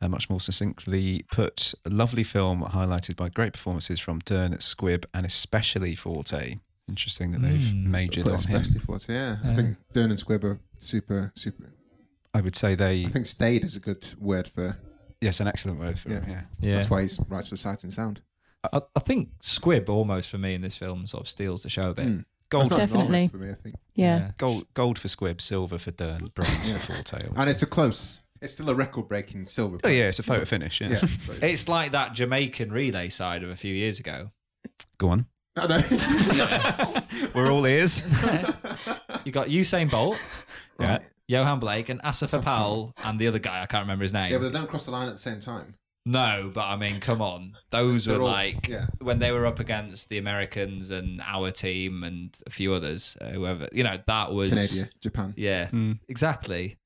Uh, much more succinctly put, a lovely film highlighted by great performances from Dern, Squibb, and especially Forte. Interesting that they've Mm. majored Put on him. especially Forte, it. Yeah. I think Dern and Squibb are super, super. I would say they, I think stayed is a good word for. Yes, an excellent word for it. Yeah. Yeah. yeah. That's why he's writes for sight and sound. I, I think Squibb almost for me in this film sort of steals the show a bit. Mm. Gold, That's Definitely. for me, I think. Yeah. gold, gold for Squibb, silver for Dern, bronze Yeah. for Forte. I And it's a close. It's still a record-breaking silver. oh yeah, it's a photo finish. Yeah. Yeah. it's- It's like that Jamaican relay side of a few years ago. Go on. I know. We're all ears. You got Usain Bolt, Yeah. Yohan Blake, and Asafa Asaf Powell, and the other guy I can't remember his name. yeah, but they don't cross the line at the same time. no, but I mean, come on, those They're were all- like yeah. when they were up against the Americans and our team and a few others, uh, whoever you know, that was Canada, Japan. Yeah, Hmm. exactly.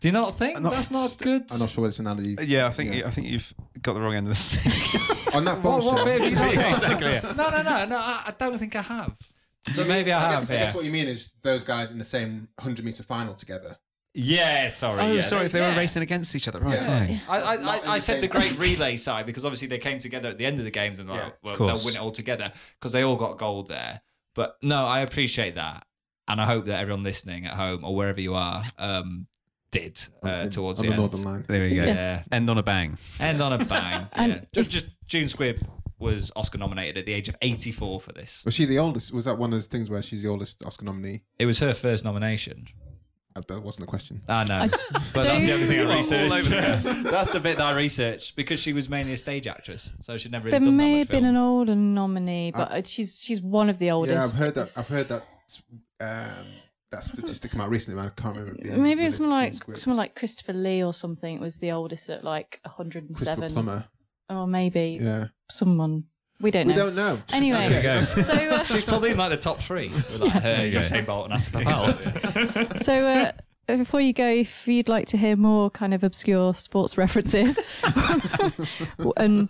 Do you not think I'm not- that's not good? I'm not sure whether it's an analogy. Yeah, I think Yeah. I think you've got the wrong end of the stick. On that What, bombshell. what bit have you not Yeah, exactly, yeah. No, no, no, no. I, I don't think I have. Maybe I, I have. guess, I guess what you mean is those guys in the same 100 meter final together. Yeah, sorry. oh, yeah. sorry, if they yeah. were racing against each other. Right, Yeah. fine. I, I, I, I said the great relay side because obviously they came together at the end of the games and Yeah, like, of well, they'll win it all together because they all got gold there. But no, I appreciate that, and I hope that everyone listening at home or wherever you are um, did uh, on, towards on the, the, end. northern line. There we go. Yeah, End on a bang. end on a bang. And yeah. Just, just June Squibb was Oscar nominated at the age of 84 for this. Was she the oldest? Was that one of those things where she's the oldest Oscar nominee? It was her first nomination. Uh, That wasn't the question. I know, but that's the only thing I researched. that's the bit that I researched because she was mainly a stage actress, so she'd never really There done may that have been film. an older nominee, but uh, she's she's one of the oldest. Yeah, I've heard that. I've heard that. Um, that statistic come out recently. Man, I can't remember. It being Maybe it was related someone to like Squibb. someone like Christopher Lee or something was the oldest at like Christopher 107. Plummer. Or maybe Yeah, someone. We don't know. we know. don't know. Anyway, Okay. There you go. so uh, She's probably in like the top three with like her, There you go. Usain Bolt, and Asafa Powell. so uh, before you go, if you'd like to hear more kind of obscure sports references, and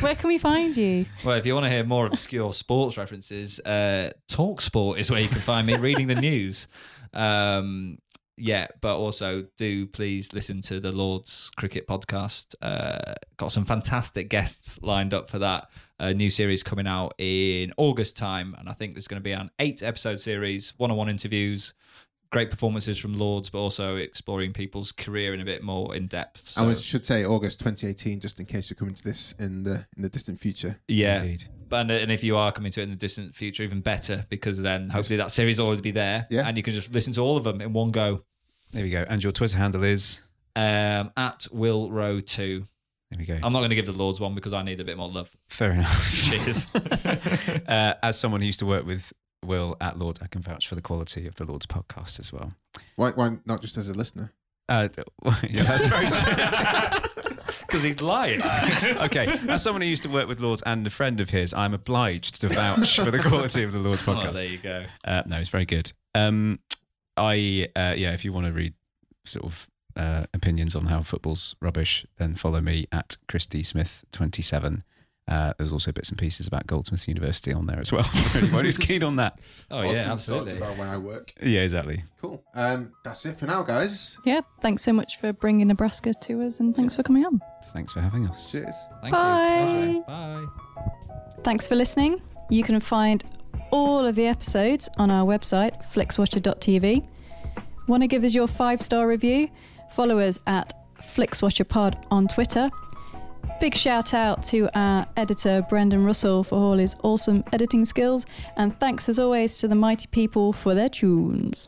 where can we find you? Well, if you want to hear more obscure sports references, uh, Talk Sport is where you can find me reading the news. Um, yeah, but also do please listen to the Lords Cricket Podcast. Uh, got some fantastic guests lined up for that. A new series coming out in August time, and I think there's going to be an eight episode series, one on one interviews, great performances from Lords, but also exploring people's career in a bit more in depth. I So, was, should say August 2018, just in case you're coming to this in the in the distant future. yeah, Indeed. But and if you are coming to it in the distant future, even better because then hopefully that series will already be there, Yeah. and you can just listen to all of them in one go. There we go. And your Twitter handle is Um, at Will Row Two. There we go. I'm not going to give the Lords one because I need a bit more love. Fair enough. Cheers. uh, as someone who used to work with Will at Lord, I can vouch for the quality of the Lord's podcast as well. Why, why not just as a listener? Uh, yeah, that's very true. Because he's lying. okay, as someone who used to work with Lords and a friend of his, I'm obliged to vouch for the quality of the Lords podcast. Oh, podcast. there you go. Uh, no, it's very good. Um, I uh, yeah, if you want to read sort of uh, opinions on how football's rubbish, then follow me at Christy Smith twenty seven. Uh, there's also bits and pieces about Goldsmiths University on there as well. For anyone who's keen on that. Oh Odds yeah, and sods absolutely. about where I work. Yeah, exactly. Cool. Um, that's it for now, guys. Yeah, thanks so much for bringing Nebraska to us and thanks for coming on. Thanks for having us. Cheers. Thank Bye. you. Bye. Thanks for listening. You can find all of the episodes on our website, flixwatcher.tv. Want to give us your five star review? Follow us at FlixWatcherPod on Twitter. Big shout out to our editor, Brendan Russell, for all his awesome editing skills. And thanks as always to the mighty people for their tunes.